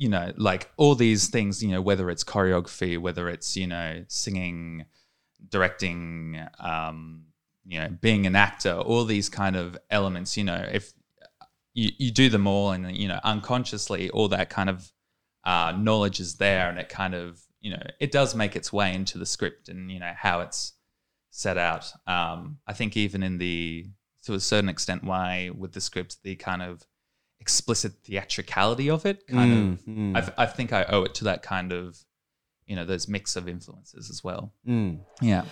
you know, like all these things, you know, whether it's choreography, whether it's, you know, singing, directing, um, you know, being an actor, all these kind of elements, you know, if you, you do them all and, you know, unconsciously, all that kind of uh, knowledge is there and it kind of, you know, it does make its way into the script and, you know, how it's set out. Um, I think even in the, to a certain extent, why with the script, the kind of explicit theatricality of it, kind of, Mm, mm, I've, I think I owe it to that kind of, you know, those mix of influences as well. mm. Yeah.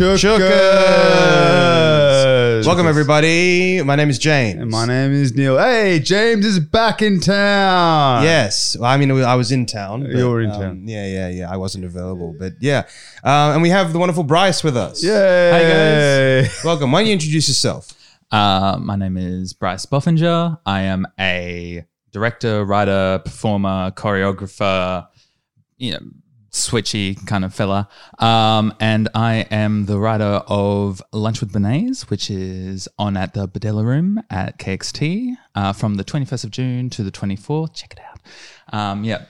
Chuckers. Welcome, everybody. My name is James. And my name is Neil. Hey, James is back in town. Yes, well, I mean, I was in town. You were in um, town. Yeah, yeah, yeah. I wasn't available, but yeah. Uh, and we have the wonderful Bryce with us. Yay. Welcome. Why don't you introduce yourself? Uh, my name is Bryce Bofinger. I am a director, writer, performer, choreographer, you know, switchy kind of fella. Um, and I am the writer of Lunch with Bernays, which is on at the Bedella Room at KXT uh, from the 21st of June to the 24th. Check it out. Um, yeah.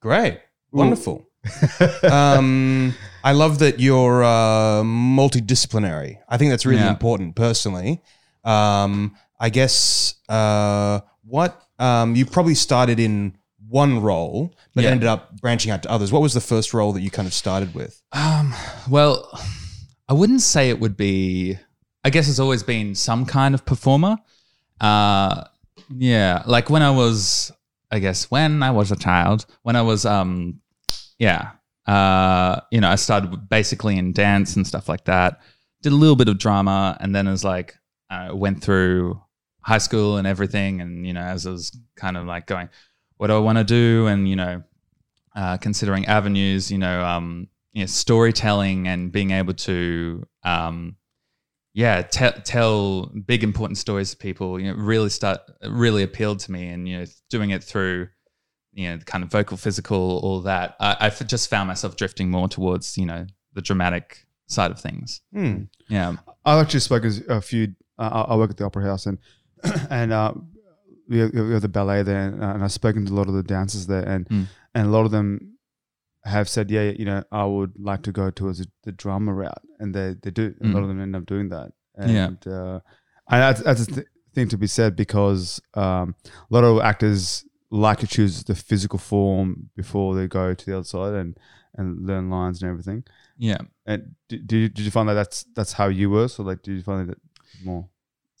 Great. Wonderful. um, I love that you're uh, multidisciplinary. I think that's really Yeah. important personally. Um, I guess uh, what um, you probably started in one role, but Yeah. ended up branching out to others. What was the first role that you kind of started with? Um, well, I wouldn't say it would be. I guess it's always been some kind of performer. Uh, yeah, like when I was, I guess when I was a child, when I was, um, yeah, uh, you know, I started basically in dance and stuff like that. Did a little bit of drama, and then as like I went through high school and everything, and you know, as I was kind of like going, what do I want to do, and you know, uh, considering avenues, you know, um, you know, storytelling and being able to, um, yeah, te- tell big important stories to people, you know, really start really appealed to me, and you know, doing it through, you know, kind of vocal, physical, all that. I, just found myself drifting more towards, you know, the dramatic side of things. Hmm. Yeah, I've actually spoken a few. Uh, I I work at the Opera House and and uh, we, have, we have the ballet there, and, uh, and I've spoken to a lot of the dancers there, and Mm. and a lot of them have said, yeah, you know, I would like to go towards the drama route, and they they do. A lot Mm. of them end up doing that, and Yeah. uh, and that's, that's a th- thing to be said because um, a lot of actors like to choose the physical form before they go to the other side and and learn lines and everything. yeah. And did, did, you, did you find that that's that's how you were? So like, did you find that more?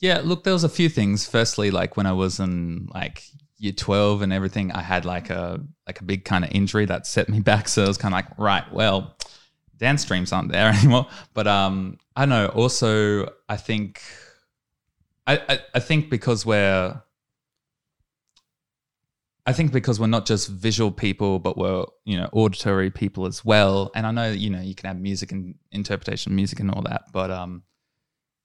Yeah, look, there was a few things. Firstly, like when I was in like year twelve and everything, I had like a like a big kind of injury that set me back. So I was kind of like, right, well, dance streams aren't there anymore. But um, I know. Also, I think, I I, I think because we're, I think because we're not just visual people, but we're you know auditory people as well. And I know you know you can have music and interpretation, music and all that, but um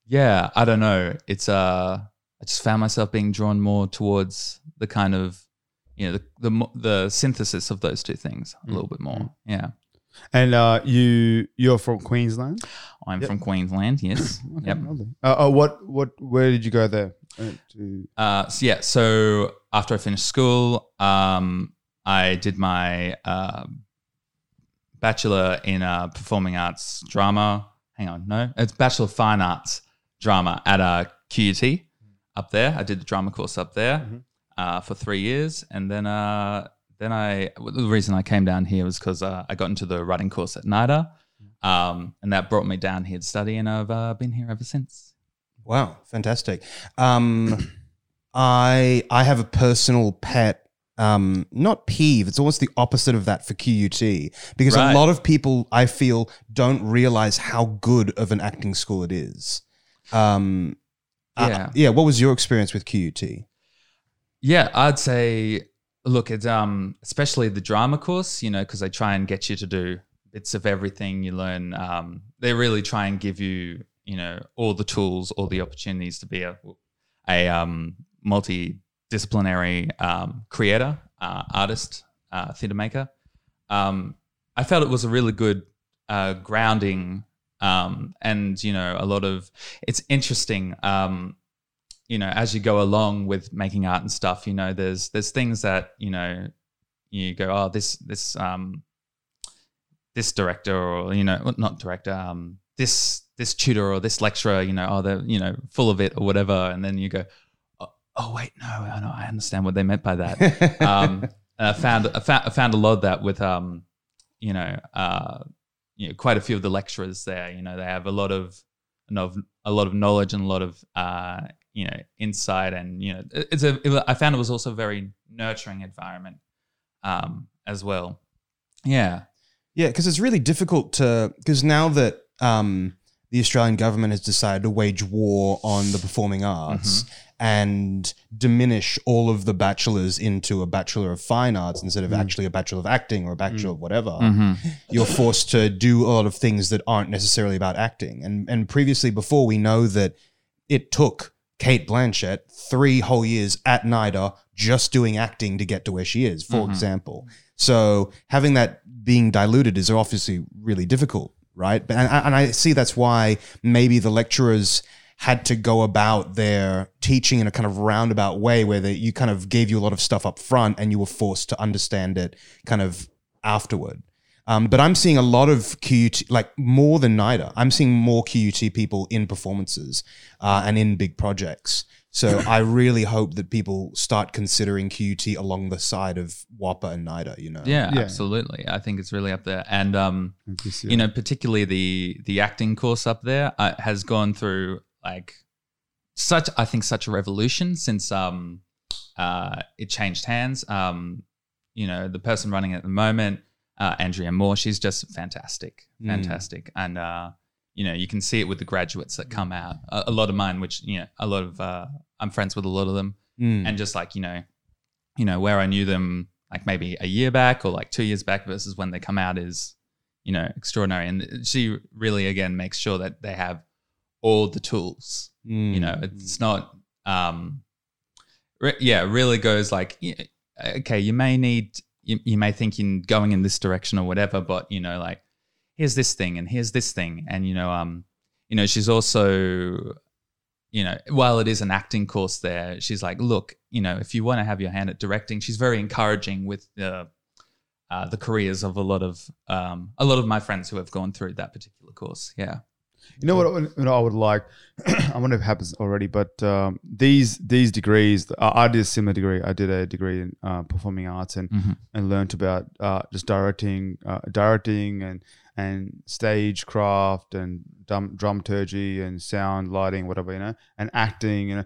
yeah i don't know it's uh i just found myself being drawn more towards the kind of you know the the, the synthesis of those two things a little bit more yeah And uh, you you're from Queensland. i'm Yep. from queensland yes yep Lovely. Uh, uh, what what where did you go there? Uh, uh so yeah so after i finished school um i did my uh bachelor in uh performing arts drama hang on no it's bachelor of fine arts drama at uh qut up there i did the drama course up there Mhm. uh, for three years, and then uh, then I the reason I came down here was because uh, I got into the writing course at NIDA, um, and that brought me down here to study, and I've uh, been here ever since. Wow, fantastic. Um, I I have a personal pet. Um, not peeve. It's almost the opposite of that for QUT because Right. a lot of people I feel don't realize how good of an acting school it is. Um, uh, Yeah. yeah. What was your experience with QUT? Yeah, I'd say look, it's um especially the drama course, you know, because they try and get you to do bits of everything you learn. Um, they really try and give you, you know, all the tools, all the opportunities to be a a um, multidisciplinary um, creator, uh, artist, uh, theater maker. Um, I felt it was a really good uh, grounding, um, and you know, a lot of. It's interesting. Um, you know, as you go along with making art and stuff, you know, there's there's things that you know you go, oh, this this um this director or you know not director um this this tutor or this lecturer, you know, oh they're you know full of it or whatever, and then you go, oh, oh wait, no, I know, I understand what they meant by that. um, and I found I found I found a lot of that with um you know uh you know quite a few of the lecturers there. You know, they have a lot of of a lot of knowledge and a lot of uh you know insight and you know it's a it, I found it was also a very nurturing environment um as well. Yeah. Yeah, because it's really difficult to because now that um, the Australian government has decided to wage war on the performing arts and diminish all of the bachelors into a bachelor of fine arts instead of mm. actually a bachelor of acting or a bachelor mm. of whatever, mm-hmm. you're forced to do a lot of things that aren't necessarily about acting. And and previously, before we know that it took Cate Blanchett three whole years at NIDA just doing acting to get to where she is, for mm-hmm. example. So having that being diluted is obviously really difficult, right? But and, and I see that's why maybe the lecturers had to go about their teaching in a kind of roundabout way where they, you kind of gave you a lot of stuff up front and you were forced to understand it kind of afterward. Um, but I'm seeing a lot of QUT, like more than NIDA. I'm seeing more QUT people in performances uh, and in big projects. So I really hope that people start considering QUT along the side of WAAPA and NIDA, you know? yeah, Yeah. absolutely. I think it's really up there, and um, This, you know, particularly the the acting course up there uh, has gone through like such I think such a revolution since um uh it changed hands. Um, you know, the person running it at the moment, uh, Andrea Moor, she's just fantastic, Mm. fantastic, and uh, you know, you can see it with the graduates that come out. A, a lot of mine, which you know, a lot of uh, I'm friends with a lot of them, Mm. and just like you know, you know where I knew them like maybe a year back or like two years back versus when they come out is you know extraordinary. And she really again makes sure that they have all the tools. Mm. You know, it's not. um re- Yeah, really goes like yeah, okay, you may need you, you may think you're going in this direction or whatever, but you know like here's this thing and here's this thing and you know um you know she's also you know, while it is an acting course there, she's like, look, you know, if you want to have your hand at directing, she's very encouraging with the uh, the careers of a lot of um, a lot of my friends who have gone through that particular course. Yeah. You know what? I would- You know, I would like. I wonder if it happens already, but um, these these degrees. I, I did a similar degree. I did a degree in uh, performing arts and Mhm. and learned about uh, just directing, uh, directing and and stage craft and drum, dramaturgy and sound lighting, whatever you know, and acting. You know,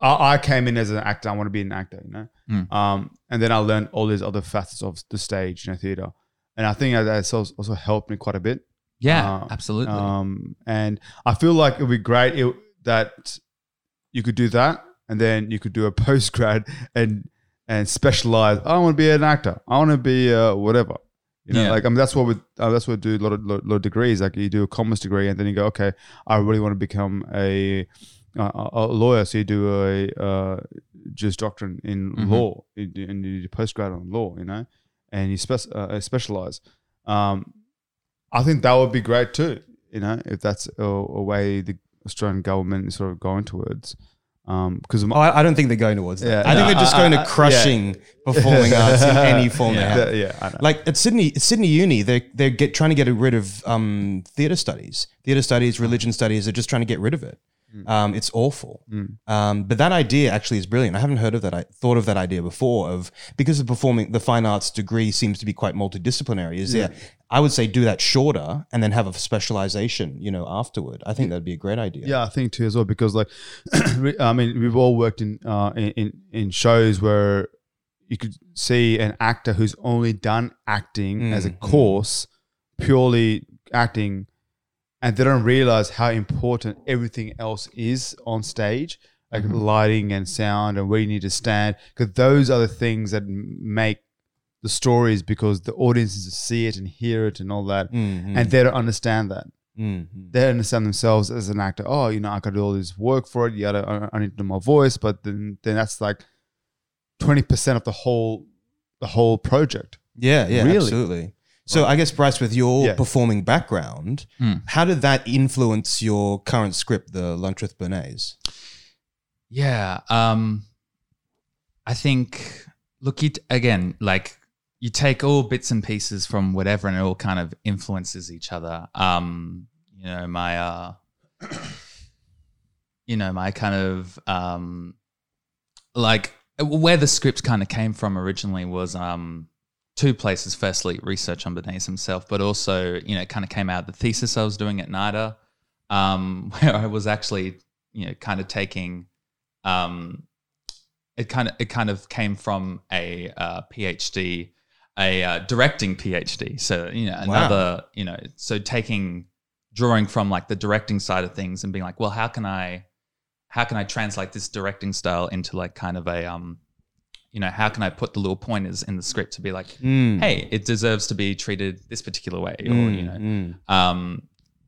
I, I came in as an actor. I want to be an actor. You know, Mm. um, and then I learned all these other facets of the stage, you know, theater, and I think that also also helped me quite a bit. Yeah, Uh, absolutely. Um, and I feel like it would be great it, that you could do that, and then you could do a post grad and and specialize. I want to be an actor. I want to be uh, whatever. You know, Yeah. like I mean, that's what we uh, that's what we do a lot of lot, lot of degrees. Like you do a commerce degree, and then you go, okay, I really want to become a a, a lawyer. So you do a uh, Juris Doctorate in Mhm. law, and you do post grad on law. You know, and you uh, specialize. Um, I think that would be great too. You know, if that's a, a way the Australian government is sort of going towards. Because Oh, I, I don't think they're going towards that. Yeah, I think they're just I- going I- to crushing performing arts in any form Yeah. yeah, I know. Like at Sydney, at Sydney Uni, they're they're get, trying to get rid of um, theater studies, theater studies, religion studies. They're just trying to get rid of it. Um, it's awful. Mm. Um, but that idea actually is brilliant. I haven't heard of that. I thought of that idea before. Of because the performing the fine arts degree seems to be quite multidisciplinary. Is Yeah. there? I would say do that shorter and then have a specialization. You know, afterward. I think that'd be a great idea. Yeah, I think too as well because like, I mean, we've all worked in uh, in, in shows where you could see an actor who's only done acting as a Mm. course, purely acting, and they don't realize how important everything else is on stage. like Mhm. lighting and sound and where you need to stand, because those are the things that make the stories because the audiences see it and hear it and all that, Mm, and they don't understand that. mm, mm. They understand themselves as an actor. Oh, you know, I got to do all this work for it. Yeah, I, I need to do my voice, but then then that's like twenty percent of the whole the whole project. Yeah, yeah, Really? absolutely. So I guess Bryce, with your Yeah. performing background, Mm. how did that influence your current script, the Lunch with Bernays? Yeah. Um, I think, look, it again, like you take all bits and pieces from whatever and it all kind of influences each other. Um, you know, my, uh, you know, my kind of, um, like where the script kind of came from originally was, um, two places. Firstly, research on Bernays himself, but also, you know, it kind of came out of the thesis I was doing at NIDA, um, where I was actually, you know, kind of taking, um, it kind of it kind of came from a uh, PhD, a uh, directing PhD. So you know Wow. another you know so taking drawing from like the directing side of things and being like, well, how can I how can I translate this directing style into like kind of a um you know how can I put the little pointers in the script to be like, Mm, hey, it deserves to be treated this particular way, or mm, you know mm. um,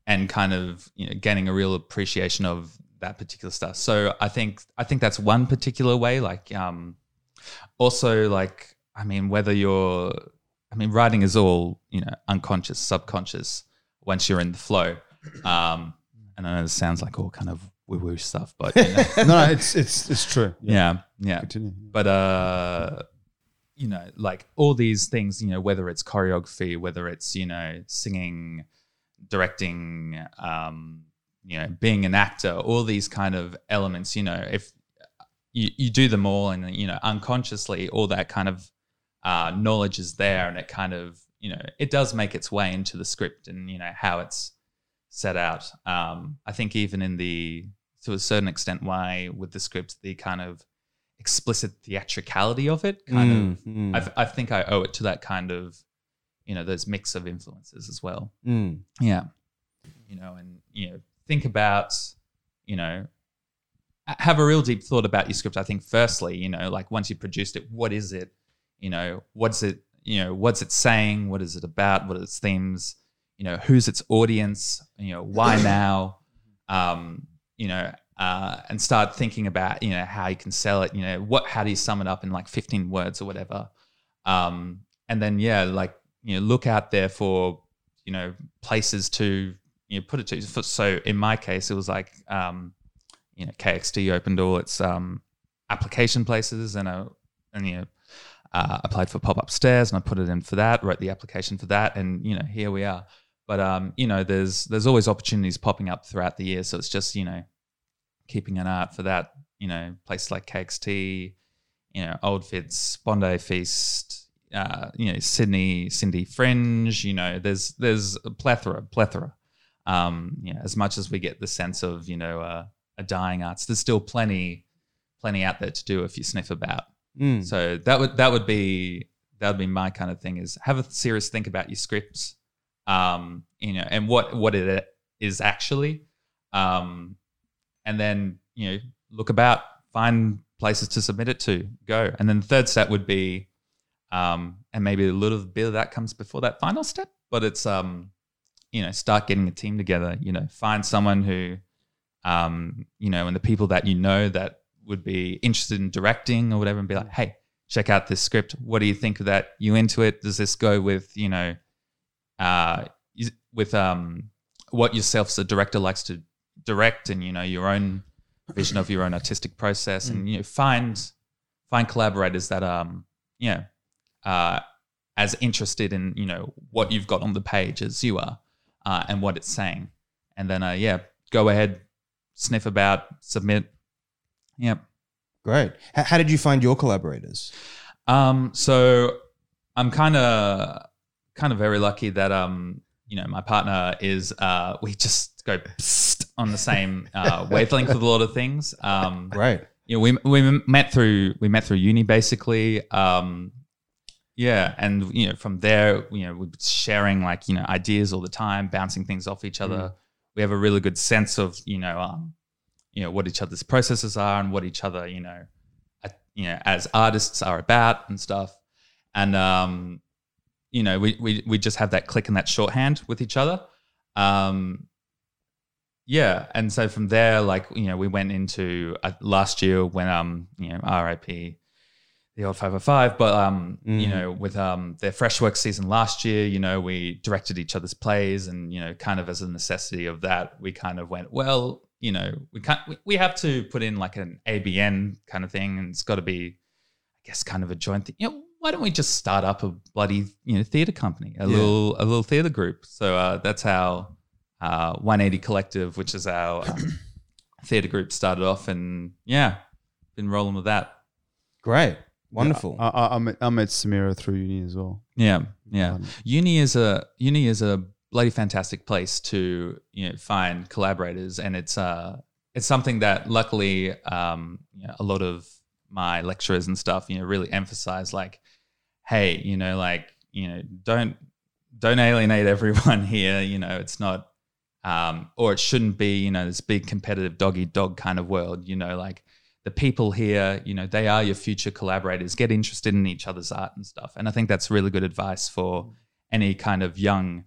and kind of you know gaining a real appreciation of that particular stuff. So I think I think that's one particular way. Like um, also like I mean whether you're I mean writing is all you know unconscious, subconscious once you're in the flow. Um, and I know it sounds like all kind of woo woo stuff, but you know, no, no, it's it's it's true. yeah, yeah Continue. but uh you know like all these things you know whether it's choreography whether it's you know singing directing um you know being an actor all these kind of elements you know if you, you do them all and you know unconsciously all that kind of uh knowledge is there and it kind of you know it does make its way into the script and you know how it's set out um i think even in the to a certain extent why with the script the kind of explicit theatricality of it kind Mm, of mm, I, I think i owe it to that kind of you know those mix of influences as well. Mm. yeah. You know and you know think about you know have a real deep thought about your script i think firstly you know like once you've produced it what is it? You know what's it you know what's it saying? What is it about? What are its themes? You know who's its audience? You know why now? Um you know uh, and start thinking about you know how you can sell it you know what how do you sum it up in like 15 words or whatever um and then yeah like you know look out there for you know places to you know put it to so in my case it was like um you know kxt opened all its um application places and i and you know uh, applied for pop upstairs and i put it in for that wrote the application for that and you know here we are but um you know there's there's always opportunities popping up throughout the year so it's just you know keeping an eye out for that you know places like kxt you know old Fitz bondi feast uh, you know Sydney Cindy Fringe. You know, there's there's a plethora plethora. Um, you know, as much as we get the sense of you know uh, a dying arts, there's still plenty plenty out there to do if you sniff about. Mm. So that would that would be that would be my kind of thing is have a serious think about your scripts, um, you know, and what what it is actually, um, and then you know look about, find places to submit it to, go, and then the third step would be, um, and maybe a little bit of that comes before that final step, but it's um, you know, start getting a team together, you know, find someone who, um, you know, and the people that you know that would be interested in directing or whatever, and be like, hey, check out this script. What do you think of that? You into it? Does this go with you know, uh, with um, what yourself as a director likes to direct, and you know, your own vision of your own artistic process, and you know, find find collaborators that um, you know, uh, as interested in you know what you've got on the page as you are, uh, and what it's saying, and then uh, yeah, go ahead, sniff about, submit. Yep. Great. H- how did you find your collaborators? Um, so I'm kind of kind of very lucky that um, you know, my partner is uh, we just go psst on the same uh, wavelength with a lot of things. Um, Great. you know, we we met through we met through uni basically. Um, yeah, and you know, from there, you know, we're sharing like you know ideas all the time, bouncing things off each other. We have a really good sense of you know um, you know what each other's processes are and what each other you know uh, you know as artists are about and stuff and um you know we we, we just have that click and that shorthand with each other um yeah and so from there like you know we went into uh, last year when um you know rip the old 505 but um you Mm. know with um their fresh work season last year you know we directed each other's plays and you know kind of as a necessity of that we kind of went well you know we can't we, we have to put in like an abn kind of thing and it's got to be i guess kind of a joint thing you know why don't we just start up a bloody you know theater company a Yeah. little a little theater group so uh that's how uh 180 collective which is our um, theater group started off and yeah been rolling with that Great. Wonderful. I, I, I met I met Samira through uni as well. yeah yeah Um, uni is a uni is a bloody fantastic place to you know find collaborators and it's uh it's something that luckily um you know, a lot of my lecturers and stuff you know really emphasize like hey you know like you know don't don't alienate everyone here you know it's not um or it shouldn't be you know this big competitive dog eat dog kind of world you know like the people here you know they are your future collaborators. Get interested in each other's art and stuff. And i think that's really good advice for any kind of young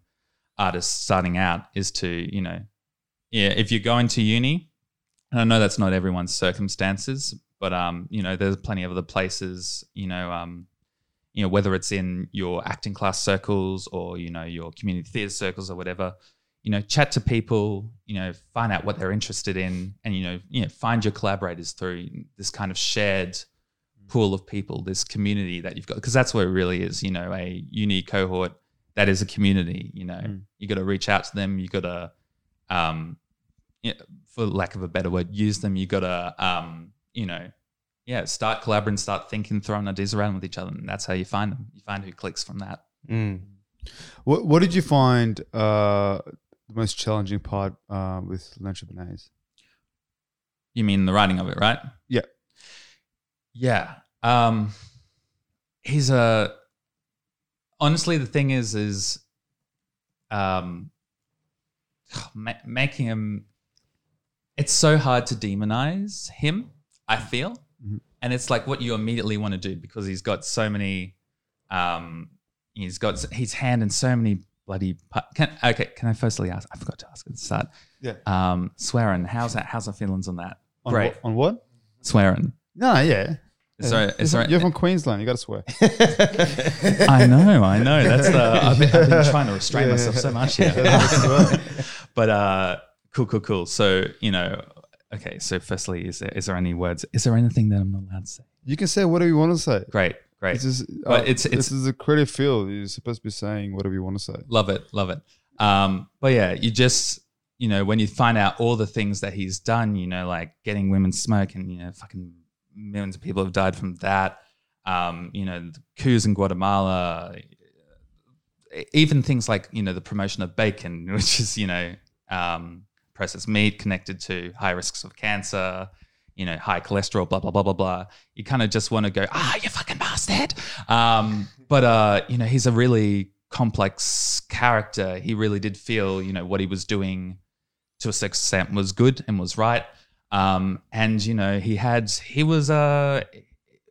artist starting out is to you know yeah if you're going to uni and i know that's not everyone's circumstances but um you know there's plenty of other places you know um you know whether it's in your acting class circles or you know your community theater circles or whatever you know chat to people you know find out what they're interested in and you know you know find your collaborators through this kind of shared pool of people this community that you've got because that's what it really is you know a uni cohort that is a community you know Mm. you got to reach out to them you got to um you know, for lack of a better word use them you got to um you know yeah start collaborating start thinking throwing ideas around with each other and that's how you find them you find who clicks from that Mm. What What did you find uh, the most challenging part uh, with Bernays? You mean the writing of it, right? Yeah. Yeah. Um he's a honestly the thing is is um ma- making him it's so hard to demonize him, I feel. Mhm. And it's like what you immediately want to do because he's got so many um he's got his hand in so many bloody can, okay, can I firstly ask I forgot to ask at the start. Yeah. Um swearing, how's that how's the feelings on that? On Great. What, on what? Swearing. No, yeah. Is there, you're, from, there, you're from Queensland. You got to swear. I know, I know. That's the. I've been, I've been trying to restrain Yeah. myself so much here. but uh, cool, cool, cool. So you know, okay. So firstly, is there is there any words? Is there anything that I'm not allowed to say? You can say whatever you want to say. Great, great. This is, But uh, it's- this it's- is a creative field. You're supposed to be saying whatever you want to say. Love it, love it. Um, but yeah, you just you know when you find out all the things that he's done, you know, like getting women smoke and you know, fucking millions of people have died from that. Um, you know, the coups in Guatemala, even things like you know the promotion of bacon, which is you know um, processed meat connected to high risks of cancer. You know, high cholesterol, blah blah blah blah blah. You kind of just want to go, ah, you fucking bastard. Um, but uh, you know, he's a really complex character. He really did feel, you know, what he was doing to a certain extent was good and was right. Um, and you know, he had he was a he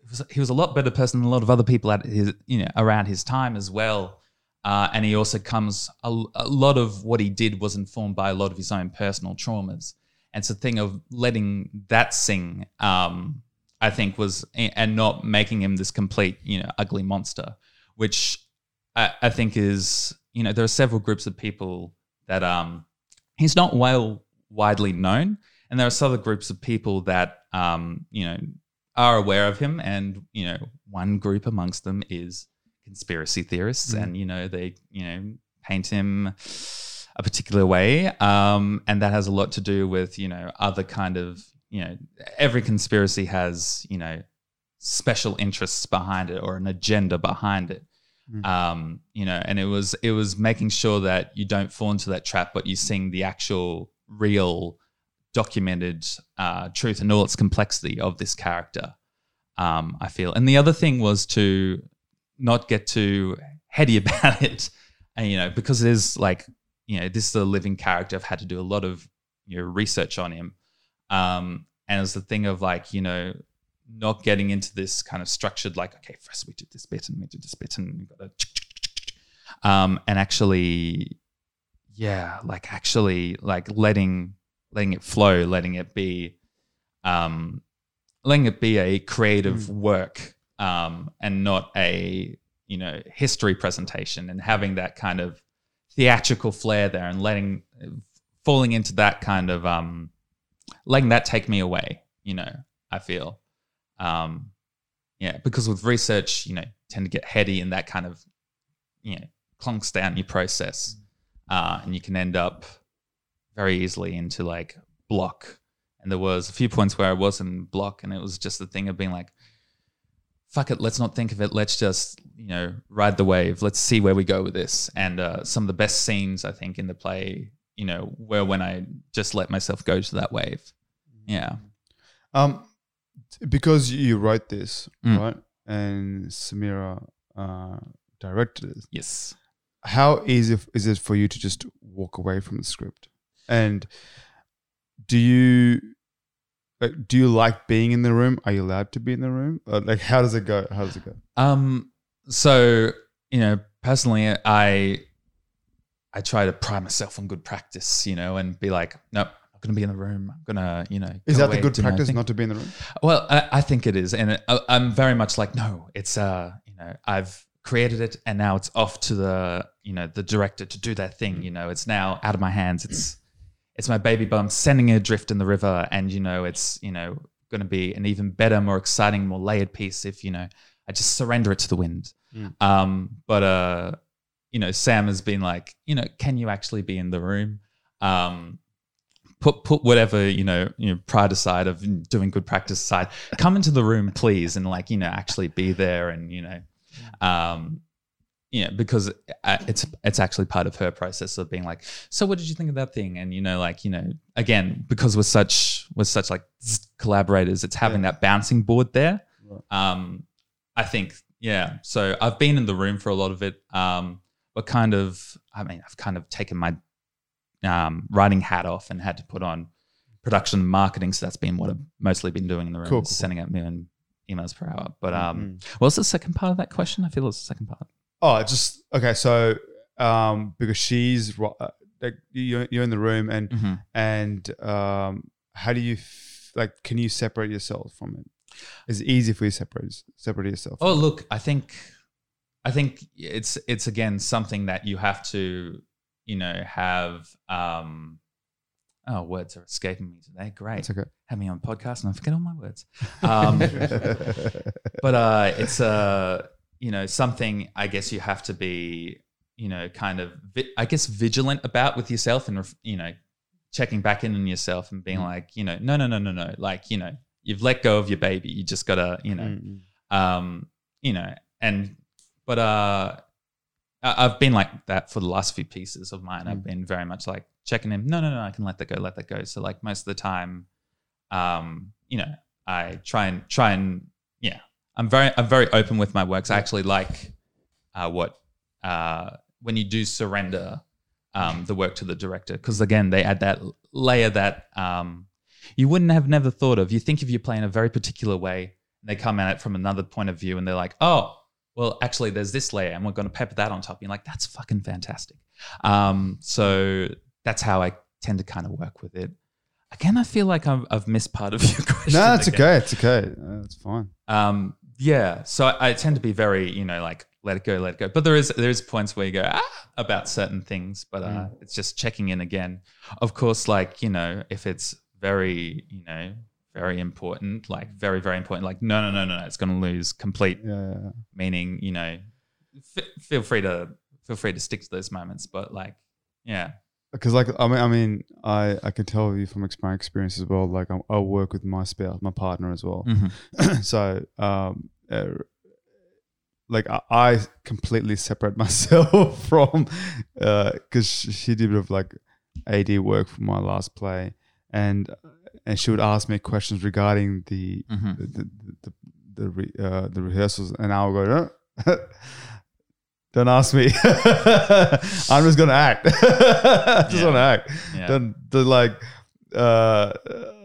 was, he was a lot better person than a lot of other people at his you know around his time as well. Uh, and he also comes a, a lot of what he did was informed by a lot of his own personal traumas. And it's a thing of letting that sing. Um, I think was and not making him this complete you know ugly monster, which I, I think is you know there are several groups of people that um he's not well widely known, and there are other groups of people that um you know are aware of him, and you know one group amongst them is conspiracy theorists, Mm. and you know they you know paint him a particular way, um, and that has a lot to do with you know other kind of you know every conspiracy has you know special interests behind it or an agenda behind it Mm. um, you know, and it was it was making sure that you don't fall into that trap, but you're seeing the actual, real, documented uh, truth and all its complexity of this character. Um, I feel, and the other thing was to not get too heady about it, and you know, because there's like, you know, this is a living character. I've had to do a lot of you know research on him. Um, and it's the thing of like, you know, not getting into this kind of structured, like, okay, first we did this bit and we did this bit and we've got to, um, and actually, yeah, like actually, like letting letting it flow, letting it be, um, letting it be a creative Mm. work, um, and not a you know history presentation, and having that kind of theatrical flair there, and letting falling into that kind of um, letting that take me away. You know, I feel, um, yeah, because with research, you know, tend to get heady and that kind of, you know, clunks down your process, uh, and you can end up very easily into like block. And there was a few points where I was in block, and it was just the thing of being like, "Fuck it, let's not think of it. Let's just you know ride the wave. Let's see where we go with this." And uh, some of the best scenes I think in the play, you know, were when I just let myself go to that wave. Yeah. Um, because you wrote this, Mm. right? And Samira uh, directed it. Yes. How easy is it for you to just walk away from the script? And do you like? Do you like being in the room? Are you allowed to be in the room? Uh, like, how does it go? How does it go? Um. So you know, personally, I I try to pride myself on good practice, you know, and be like, nope, I'm going to be in the room. I'm going to, you know, Is that the good practice not to be in the room? Well, I, I think it is, and I, I'm very much like, no, it's uh, you know, I've created it, and now it's off to the, you know, the director to do their thing. You know, it's now out of my hands. It's, it's my baby bum sending it adrift in the river, and you know, it's you know, going to be an even better, more exciting, more layered piece if you know, I just surrender it to the wind. Mm. Um, but uh, you know, Sam has been like, you know, can you actually be in the room? Um, put put whatever you know you know pride aside of doing good practice aside come into the room please and like you know actually be there and you know um know because uh, it's it's actually part of her process of being like so what did you think of that thing and you know like you know again because we're such we're such like collaborators it's having that bouncing board there um i think yeah so i've been in the room for a lot of it um but kind of i mean i've kind of taken my um, writing hat off and had to put on production and marketing. So that's been what I've mostly been doing in the room, Cool, cool, sending out million emails per hour. But um, Mhm. what was the second part of that question? I feel it was the second part. Oh, just okay. So, um, because she's uh, like you're, you're in the room, and Mhm. and um, how do you f- like? Can you separate yourself from it? Is it easy for you to separate separate yourself? Oh, look, I think, I think it's it's again something that you have to, you know, have. Um, oh, words are escaping me today. Great, It's okay. have me on podcast and I forget all my words. Um, but uh, it's uh, you know something I guess you have to be you know kind of vi- I guess vigilant about with yourself and you know checking back in on yourself and being Mm. like you know no no no no no like you know you've let go of your baby you just gotta you know Mm, um you know and but uh I've been like that for the last few pieces of mine. I've Mm. been very much like checking in. No, no, no, I can let that go, let that go. So like most of the time, um, you know, I try and try and I'm very I'm very open with my works. I actually like uh, what uh, when you do surrender um, the work to the director because again they add that layer that um, you wouldn't have never thought of. You think if you're playing a very particular way, and they come at it from another point of view, and they're like, oh. Well, actually, there's this layer, and we're going to pepper that on top. You're like, that's fucking fantastic. Um, so that's how I tend to kind of work with it. Again, I feel like I've, I've missed part of your question. No, it's again. okay. It's okay. Uh, it's fine. Um, yeah. So I, I tend to be very, you know, like let it go, let it go. But there is there is points where you go ah, about certain things, but uh, Mm. it's just checking in again. Of course, like you know, if it's very, you know, very important, like very very important, like no no no no, no it's going to lose complete Yeah, yeah, yeah. meaning. You know, f- feel free to feel free to stick to those moments, but like, yeah, because like I mean, I mean, I I can tell you from my experience as well. Like I, I work with my spouse, my partner as well. Mhm. so um, uh, like I, I completely separate myself from because she did a bit of like AD work for my last play, and and she would ask me questions regarding the Mhm. the the the, the, re, uh, the rehearsals, and I would go. "No, Don't ask me. I'm just gonna act. just Yeah. wanna act. yeah. Then the like uh,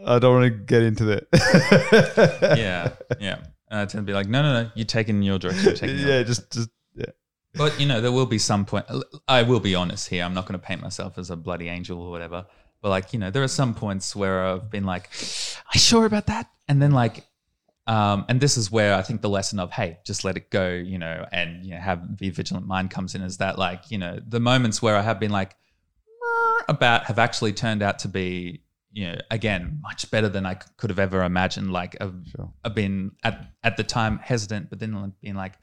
I don't want to get into that. yeah, yeah. And I tend to be like, no, no, no, you're taking your direction. Taking your yeah, just just yeah. But you know, there will be some point. I will be honest here. I'm not going to paint myself as a bloody angel or whatever. But like, you know, there are some points where I've been like, "Are you sure about that?" And then like, um, and this is where I think the lesson of hey, just let it go, you know, and you know, have be vigilant mind comes in. Is that like, you know, the moments where I have been like about have actually turned out to be, you know, again, much better than I could have ever imagined. Like, I've, Sure. I've been at at the time hesitant, but then being like,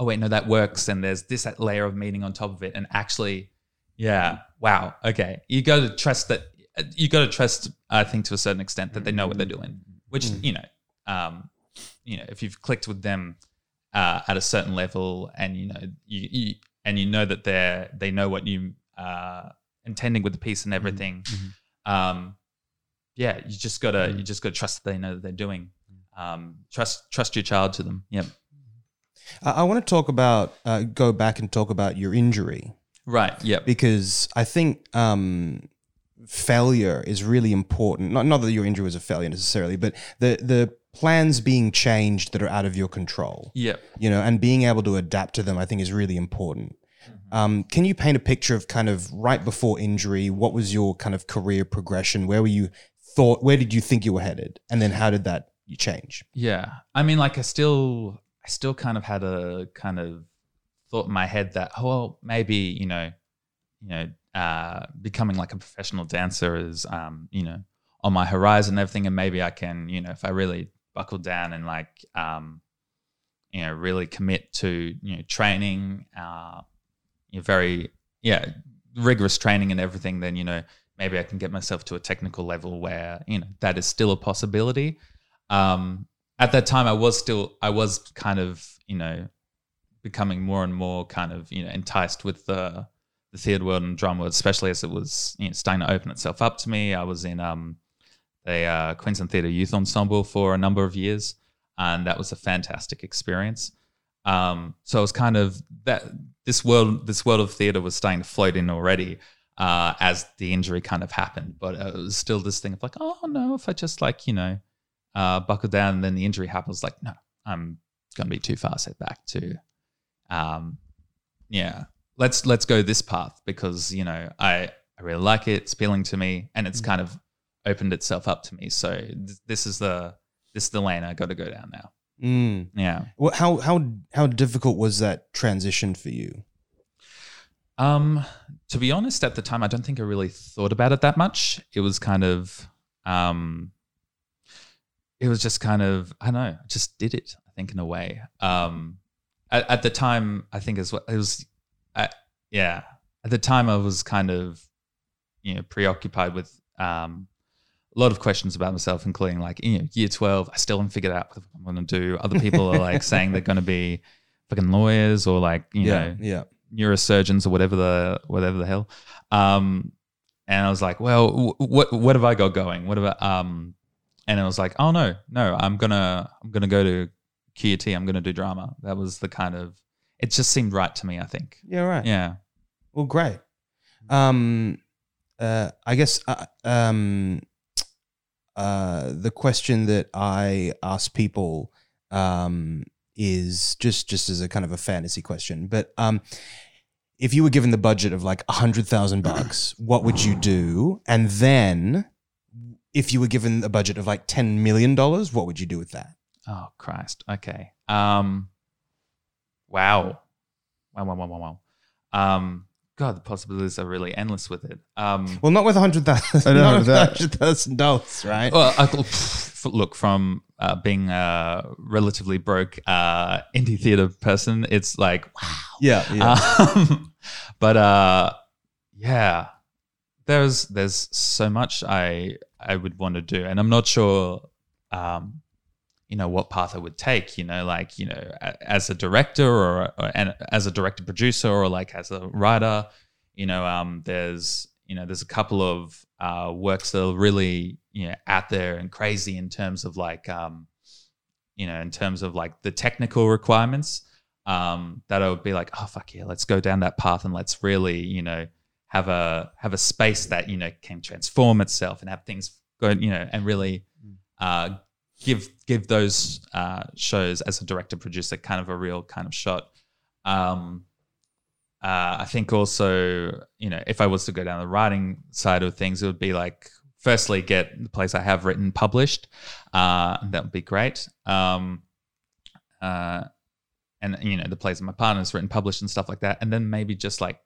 oh wait, no, that works, and there's this layer of meaning on top of it, and actually, yeah, wow, okay, you got to trust that. You got to trust, I think, to a certain extent, that they know what they're doing. Which you know, um, you know, if you've clicked with them uh, at a certain level, and you know, you, you and you know that they're they know what you uh, intending with the piece and everything. Um, yeah, you just gotta you just gotta trust that they know that they're doing. Um, trust trust your child to them. Yep. I, I want to talk about, uh, go back and talk about your injury Right. Yep. because I think um, failure is really important. Not, not that your injury was a failure necessarily, but the, the plans being changed that are out of your control. Yeah. you know, and being able to adapt to them, I think, is really important. Um, can you paint a picture of kind of right before injury? What was your kind of career progression? Where were you thought? Where did you think you were headed? And then how did that change? Yeah. I mean, like I still I still kind of had a kind of thought in my head that oh well, maybe you know you know uh, becoming like a professional dancer is um, you know on my horizon and everything, and maybe I can you know if I really buckle down and like um, you know really commit to you know training, uh, you know, very yeah rigorous training and everything, then you know maybe I can get myself to a technical level where you know that is still a possibility. Um, at that time, I was still I was kind of you know becoming more and more kind of you know enticed with the the theatre world and world, especially as it was you know, starting to open itself up to me. I was in um, the uh, Queensland Theatre Youth Ensemble for a number of years, and that was a fantastic experience. Um, so it was kind of that this world this world of theatre was starting to float in already uh, as the injury kind of happened, but it was still this thing of like, oh no, if I just like you know uh, buckle down and then the injury happens, like no, I'm going to be too far set back to, um, yeah, let's let's go this path because you know I I really like it, it's appealing to me, and it's kind of opened itself up to me. So th- this is the this is the lane I got to go down now. Mm. Yeah. Well, how how how difficult was that transition for you? Um, to be honest, at the time, I don't think I really thought about it that much. It was kind of, um, it was just kind of, I don't know, I just did it. I think in a way. Um, at, at the time, I think as well, it was, I, yeah. At the time, I was kind of, you know, preoccupied with um, a lot of questions about myself, including like, you know, year twelve. I still haven't figured out what I'm going to do. Other people are like saying they're going to be fucking lawyers or like, you know, yeah. neurosurgeons or whatever the whatever the hell. Um, and I was like, well, wh- what what have I got going? What about um? And I was like, oh no, no, I'm gonna I'm gonna go to QUT. I'm gonna do drama. That was the kind of it just seemed right to me. I think. Yeah, right. Yeah. Well, great. Um, uh, I guess uh, um, uh, the question that I ask people um, is just just as a kind of a fantasy question, but um, if you were given the budget of like a hundred thousand bucks, what would you do? And then, if you were given a budget of like ten million dollars, what would you do with that? Oh Christ. Okay. Um. Wow. Wow. Wow. Wow. Wow. Wow. Um. God, the possibilities are really endless with it. Um. Well, not with a hundred thousand. I know, Not with that- hundred thousand dollars, right? Well, I, pff, look from uh, being a relatively broke uh, indie theater person, it's like wow. yeah, yeah. Um, but uh, yeah, there's there's so much I I would want to do, and I'm not sure, um, you know, what path I would take. You know, like you know, as a director or, or and as a director producer or like as a writer. You know, um, there's you know there's a couple of uh, works that are really you know out there and crazy in terms of like um, you know in terms of like the technical requirements um, that I would be like, oh fuck yeah, let's go down that path and let's really, you know, have a have a space that you know can transform itself and have things go, you know, and really uh, give give those uh, shows as a director producer kind of a real kind of shot. Um, uh, I think also, you know, if I was to go down the writing side of things, it would be like, firstly, get the plays I have written published. Uh, that would be great. Um, uh, and, you know, the plays that my partner's written, published, and stuff like that. And then maybe just like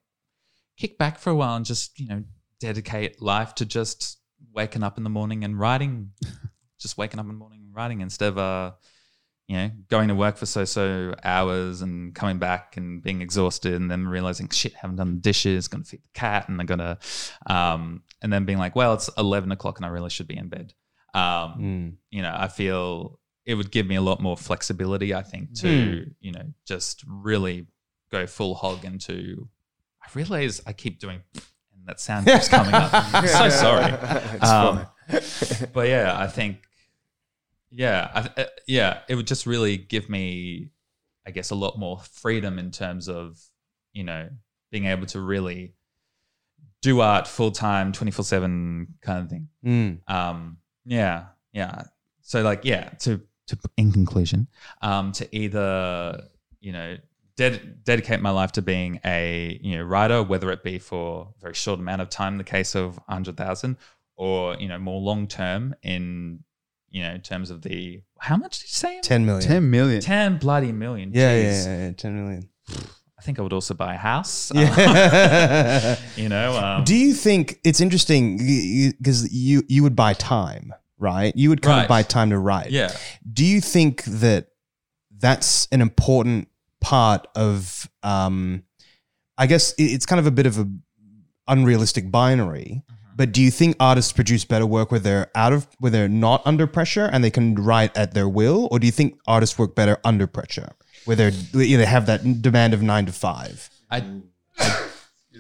kick back for a while and just, you know, dedicate life to just waking up in the morning and writing, just waking up in the morning writing instead of, uh, you know, going to work for so so hours and coming back and being exhausted and then realizing shit, haven't done the dishes, gonna feed the cat, and I'm gonna, um, and then being like, well, it's eleven o'clock and I really should be in bed. Um, Mm. you know, I feel it would give me a lot more flexibility. I think to you know just really go full hog into. I realize I keep doing, and that sound keeps coming up. I'm so sorry. Um, but yeah, I think, yeah, I, uh, yeah, it would just really give me, I guess, a lot more freedom in terms of, you know, being able to really do art full time, twenty four seven kind of thing. Mm. Um, yeah, yeah. So like, yeah, to to in conclusion, um, to either you know ded- dedicate my life to being a you know writer, whether it be for a very short amount of time, in the case of hundred thousand, or you know more long term in you know in terms of the how much did you say? 10 million. 10 million. Ten bloody million. Yeah, yeah, yeah, yeah, 10 million. I think I would also buy a house. Uh, Yeah. you know. Um, Do you think it's interesting because you, you would buy time, right? You would kind Right. of buy time to write. yeah. Do you think that that's an important part of? Um, I guess it's kind of a bit of a unrealistic binary. But do you think artists produce better work where they're out of where they're not under pressure and they can write at their will, or do you think artists work better under pressure where they're where they have that demand of nine to five? I, I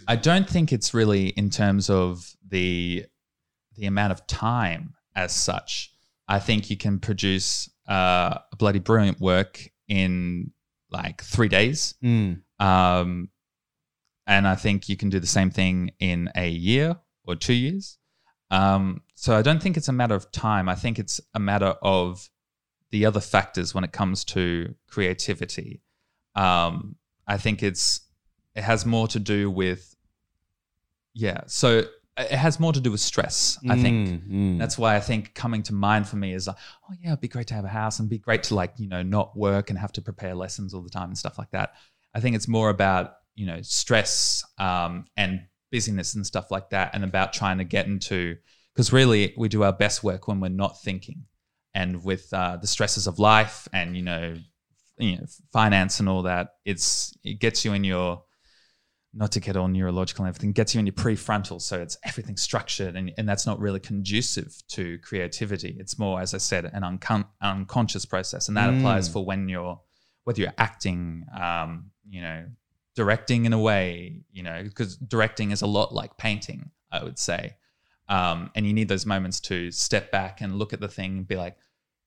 I don't think it's really in terms of the the amount of time as such. I think you can produce uh, a bloody brilliant work in like three days, Mm. um, and I think you can do the same thing in a year or two years. Um, so I don't think it's a matter of time. I think it's a matter of the other factors when it comes to creativity. Um, I think it's it has more to do with yeah. So it has more to do with stress. I think Mm, mm. that's why I think coming to mind for me is like, oh yeah, it'd be great to have a house and be great to like, you know, not work and have to prepare lessons all the time and stuff like that. I think it's more about, you know, stress um, and busyness and stuff like that and about trying to get into because really we do our best work when we're not thinking and with uh, the stresses of life and you know you know finance and all that it's it gets you in your not to get all neurological and everything gets you in your prefrontal. So it's everything structured and, and that's not really conducive to creativity. It's more as i said an uncon- unconscious process. And that Mm. applies for when you're whether you're acting um, you know directing in a way you know because directing is a lot like painting i would say. Um, and you need those moments to step back and look at the thing and be like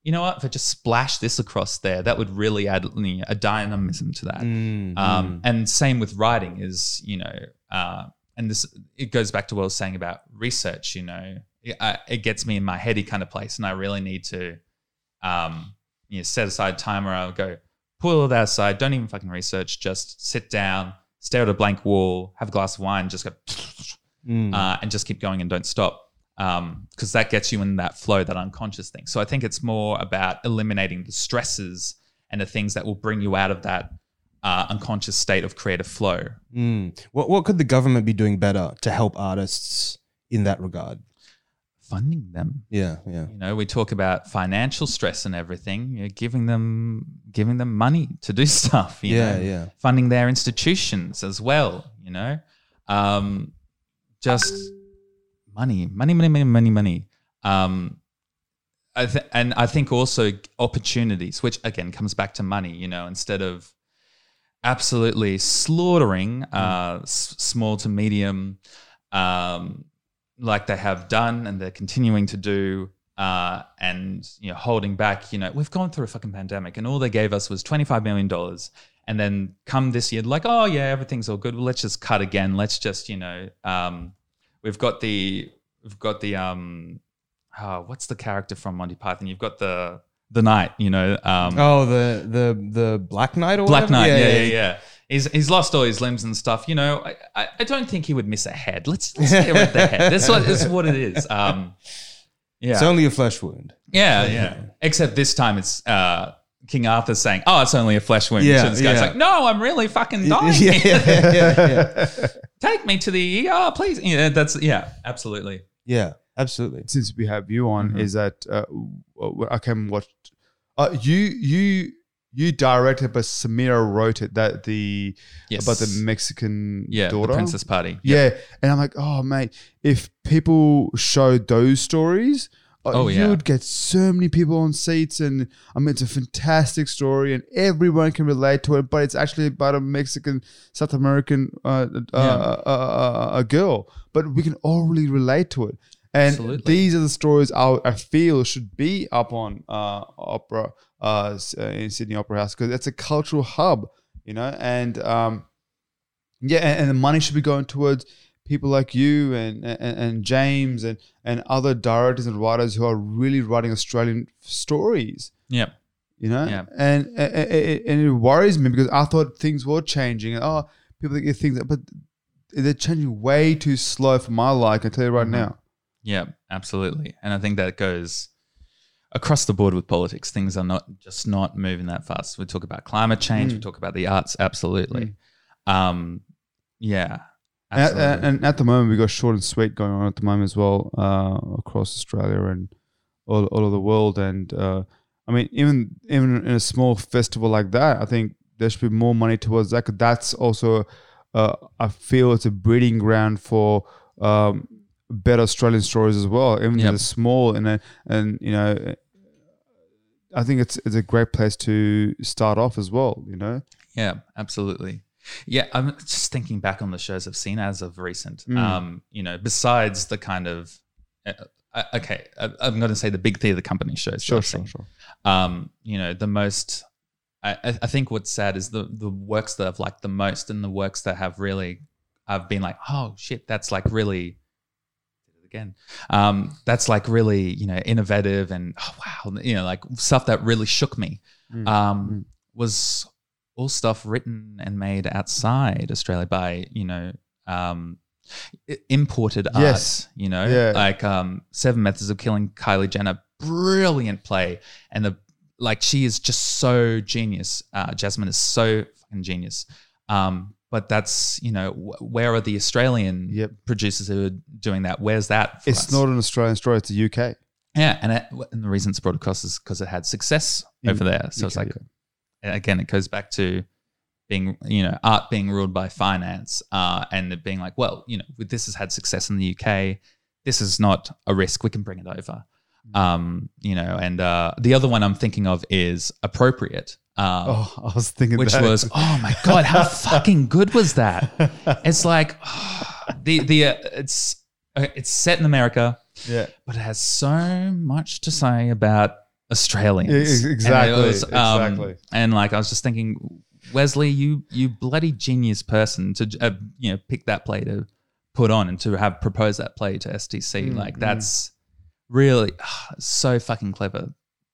you know what? If i just splash this across there that would really add a dynamism to that. Mm, um, and same with writing is you know uh, and this it goes back to what i was saying about research you know. It, I, it gets me in my heady kind of place and i really need to um, you know set aside time where i'll go pull all that aside don't even fucking research just sit down stare at a blank wall have a glass of wine just go mm. uh, and just keep going and don't stop because that gets you in that flow, that unconscious thing. So I think it's more about eliminating the stresses and the things that will bring you out of that uh, unconscious state of creative flow. Mm. What what could the government be doing better to help artists in that regard? Funding them, Yeah, yeah. you know, we talk about financial stress and everything. You know, giving them, giving them money to do stuff. You Yeah, know? yeah. funding their institutions as well. You know, um, just money, money, money, money, money, money. Um, I th- and I think also opportunities, which again comes back to money. You know, instead of absolutely slaughtering uh, s- small to medium, um, like they have done and they're continuing to do, uh, and you know, holding back. You know, we've gone through a fucking pandemic, and all they gave us was twenty five million dollars. And then come this year, like, oh yeah, everything's all good. Well, let's just cut again. Let's just, you know, um, we've got the we've got the um, oh, what's the character from Monty Python? You've got the the knight, you know, um, Oh, the the the Black Knight or Black whatever? Knight. Yeah, yeah, yeah. He's, he's lost all his limbs and stuff. You know, I, I, I don't think he would miss a head. Let's, let's get rid of the head. That's what, that's what it is. Um, yeah. It's only a flesh wound. yeah, yeah. Except this time it's uh, King Arthur saying, "Oh, it's only a flesh wound." Yeah, so this guy's yeah. like, "No, I'm really fucking dying. yeah, yeah, yeah, yeah. Take me to the ER, please." Yeah, that's yeah, absolutely. Yeah, absolutely. since we have you on Mhm. is that uh, w- I came watch. Uh, you you you directed, but Samira wrote it. That the Yes. about the Mexican yeah, daughter. the Princess Party. Yeah, and I'm like, oh mate, if people showed those stories, uh, Oh, you yeah. would get so many people on seats, and I mean, it's a fantastic story, and everyone can relate to it. But it's actually about a Mexican, South American, uh, uh, Yeah. uh, uh, uh, a girl, but we can all really relate to it. And Absolutely. these are the stories I, I feel should be up on uh, opera uh, uh, in Sydney Opera House because it's a cultural hub, you know, and um, yeah, and, and the money should be going towards people like you and and, and James and and other directors and writers who are really writing Australian stories. Yeah. You know, Yeah. and, and and it worries me because I thought things were changing. And, oh, people think things, but they're changing way too slow for my like. I tell you right Mhm. now. Yeah, absolutely. And I think that goes across the board with politics. Things are not just not moving that fast. We talk about climate change, we Mm. talk about the arts, absolutely. Um, yeah, And, absolutely. and, and at the moment, we got short and sweet going on at the moment as well uh, across Australia and all, all over the world. And uh, I mean, even even in a small festival like that, I think there should be more money towards that. that's also, uh, I feel, it's a breeding ground for um, better Australian stories as well. Even Yep. though small and uh, and you know, I think it's it's a great place to start off as well. You know. Yeah, absolutely. Yeah, I'm just thinking back on the shows I've seen as of recent. Mm. Um, you know, besides the kind of uh, uh, okay, I, I'm going to say the big theatre company shows. Sure, sure, sure. Um, you know, the most. I, I I think what's sad is the the works that I've liked the most, and the works that have really, I've been like, oh shit, that's like really. Again, um, that's like really you know innovative and oh, wow, you know like stuff that really shook me Mm. um, Mm. was all stuff written and made outside Australia by you know um, imported Yes. art. You know, Yeah. like um, Seven Methods of Killing Kylie Jenner, brilliant play, and the like she is just so genius. Uh, Jasmine is so fucking genius. Um, but that's you know where are the Australian Yep. producers who are doing that? Where's that? For It's us? not an Australian story; it's a UK. Yeah, and, it, and the reason it's brought across is because it had success In over there. So it's UK, like, again, it goes back to being, you know, art being ruled by finance, uh, and it being like, well, you know, this has had success in the UK. This is not a risk. We can bring it over. Mm. Um, you know, and uh, the other one I'm thinking of is appropriate. Um, Oh, I was thinking which that. was oh my god how fucking good was that it's like the the uh, it's uh, it's set in america yeah. but it has so much to say about Australians. Yeah, ex- And exactly, um, exactly. And like I was just thinking, Wesley, you you bloody genius person to uh, you know pick that play to put on and to have proposed that play to STC. Mm, like mm. that's really so fucking clever.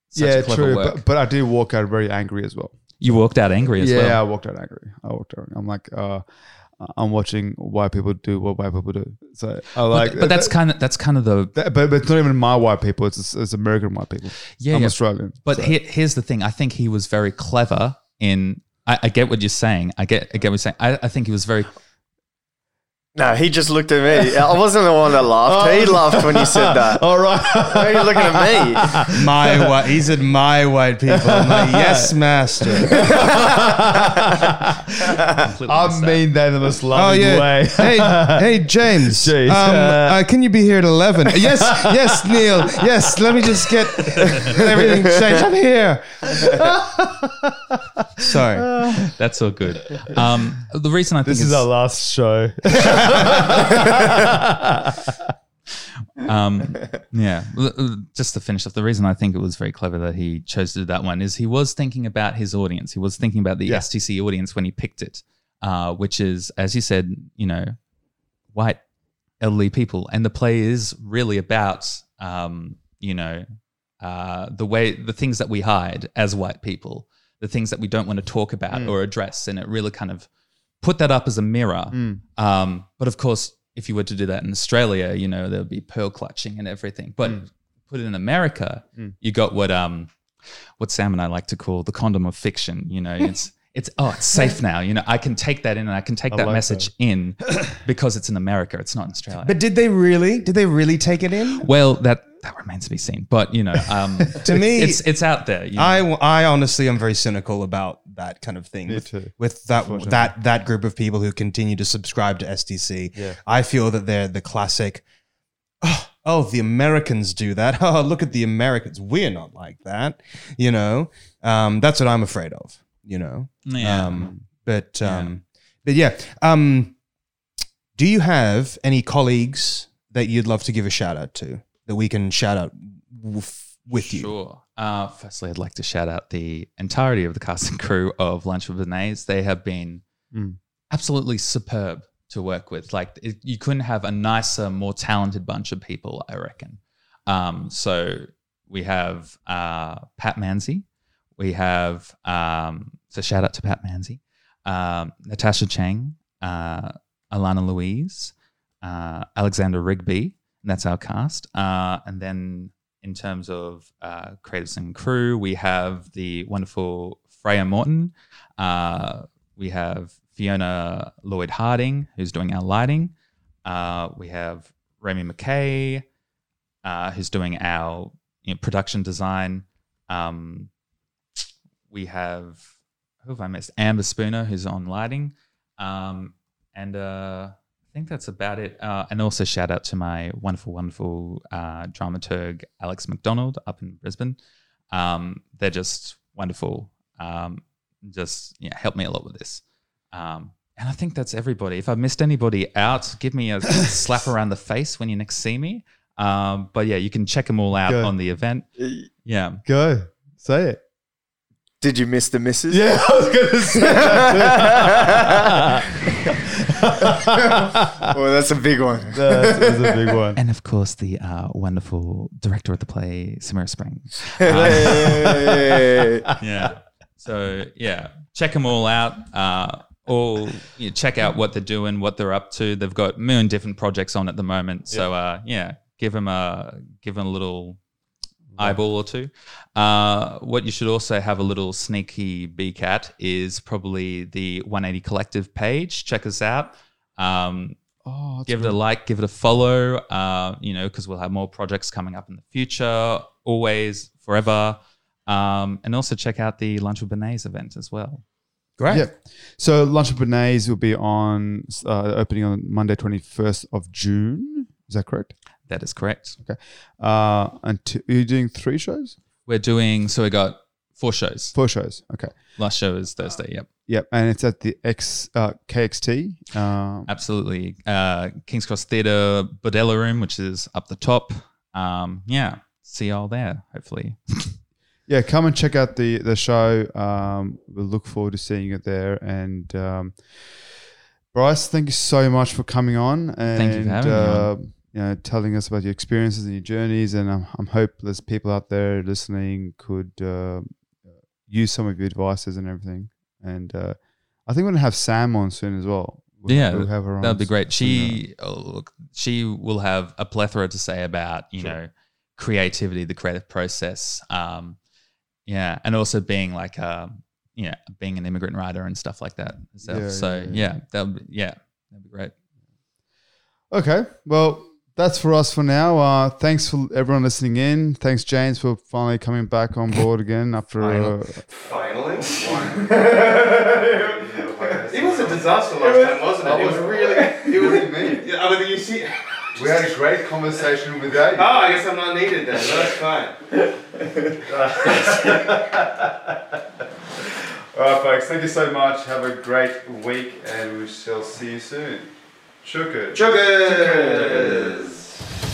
Such yeah, clever true. But, but I did walk out very angry as well. you walked out angry as yeah, well. Yeah, I walked out angry. I walked out. I'm like, uh, I'm watching white people do what white people do. So I like, but, but that's kind of that's kind of the that, but, but it's not even my white people. It's it's American white people. yeah. I'm yeah. Australian. But so. here, here's the thing. I think he was very clever in. I, I get what you're saying. I get. I get what you're saying. I, I think he was very. No, he just looked at me. I wasn't the one that laughed. He laughed when you said that. All right. Why are you looking at me? My white. He said my white people. I'm like, yes, master. I missed that. mean that in the most Oh loving yeah. way. hey, hey, James. James. Um, uh, can you be here at eleven? yes, yes, Neil. Yes. Let me just get everything changed. I'm here. Sorry. That's all good. Um, the reason I think This is our last show. um, yeah, just to finish off, the reason I think it was very clever that he chose to do that one is he was thinking about his audience. He was thinking about the Yeah. STC audience when he picked it, uh, which is, as you said, you know, white elderly people, and the play is really about, um, you know, uh, the way the things that we hide as white people, the things that we don't want to talk about or address, and it really kind of put that up as a mirror. Um, but of course, if you were to do that in Australia, you know, there would be pearl clutching and everything. But put it in America, you got what um what Sam and I like to call the condom of fiction. You know, it's it's oh, it's safe now. You know, I can take that in and I can take that like message in because it's in America. It's not in Australia. But did they really? Did they really take it in? well, that that remains to be seen. But you know, um, To me, it's it's out there. You know? I, I honestly am very cynical about that kind of thing. Me with, too. with that that that group of people who continue to subscribe to STC. Yeah. I feel that they're the classic. Oh, oh, the Americans do that. Oh, look at the Americans. We're not like that. You know, um, that's what I'm afraid of. You know. Yeah. Um, but um, but yeah. Um, do you have any colleagues that you'd love to give a shout out to that we can shout out with, with you? Sure. Uh, firstly, I'd like to shout out the entirety of the cast and crew of Lunch with Bernays. They have been Mm. absolutely superb to work with. Like, it, you couldn't have a nicer, more talented bunch of people, I reckon. Um, so we have uh, Pat Manzi. We have, um, so shout out to Pat Manzi, um, Natasha Chang, uh, Alana Louise, uh, Alexander Rigby, and that's our cast. Uh, and then in terms of uh, creators and crew, we have the wonderful Freya Morton. Uh, we have Fiona Lloyd Harding, who's doing our lighting. Uh, we have Remy McKay, who's doing our you know, production design. Um, we have who have I missed? Amber Spooner, who's on lighting, um, and uh, I think that's about it. Uh, and also shout out to my wonderful, wonderful uh, dramaturg Alex McDonald up in Brisbane. Um, they're just wonderful. Um, just yeah, help me a lot with this. Um, and I think that's everybody. If I missed anybody out, give me a slap around the face when you next see me. Um, but yeah, you can check them all out Good. on the event. Yeah. Go. Say it. Did you miss the misses? Yeah, I was going to say that. well, that's a big one. That is a big one. And of course, the uh, wonderful director of the play, Samira Spring. Hey. yeah. So yeah, check them all out. Uh, all you know, check out what they're doing, what they're up to. They've got a million different projects on at the moment. So uh, yeah, give them a give them a little eyeball or two. Uh, what you should also have a little sneaky beak at is probably the 180 Collective page. Check us out. Um, Oh, give it a like, give it a follow. Uh, you know, because we'll have more projects coming up in the future, always, forever. Um, and also check out the Lunch with Bernays event as well. Great. Yeah. So Lunch with Bernays will be on uh, opening on Monday, twenty first of June. Is that correct? That is correct. Okay. Uh, and t- are you doing three shows? We're doing so we got four shows. Four shows. Okay. Last show is Thursday. Yep, Yep. And it's at the X uh, KXT. Um, absolutely. Uh, King's Cross Theatre Bordello Room, which is up the top. Um, yeah, see y'all there. Hopefully. yeah, come and check out the the show. Um, we'll look forward to seeing you there. And um, Bryce, thank you so much for coming on and Thank you for having me uh, you know, telling us about your experiences and your journeys. And I'm, I'm hope there's people out there listening could uh, use some of your advices and everything. And uh, I think we're gonna have Sam on soon as well. We'll- Yeah, we'll have her on That'd be great. She oh, look, she will have a plethora to say about you Sure. know creativity, the creative process. Um, yeah, and also being like um, yeah, being an immigrant writer and stuff like that. So, Yeah, so yeah, yeah, yeah. that would be, yeah, that'd be great. Okay, well, that's for us for now. Uh, thanks for everyone listening in. Thanks, James, for finally coming back on board again after. Uh, Finally. it was a disaster last time, wasn't it? It was really. It was me. Yeah, I mean, you see. we had a great conversation with Dave. Oh, I guess I'm not needed then. That's fine. All right, folks. Thank you so much. Have a great week, and we shall see you soon. Chokers. Chokers. Chokers.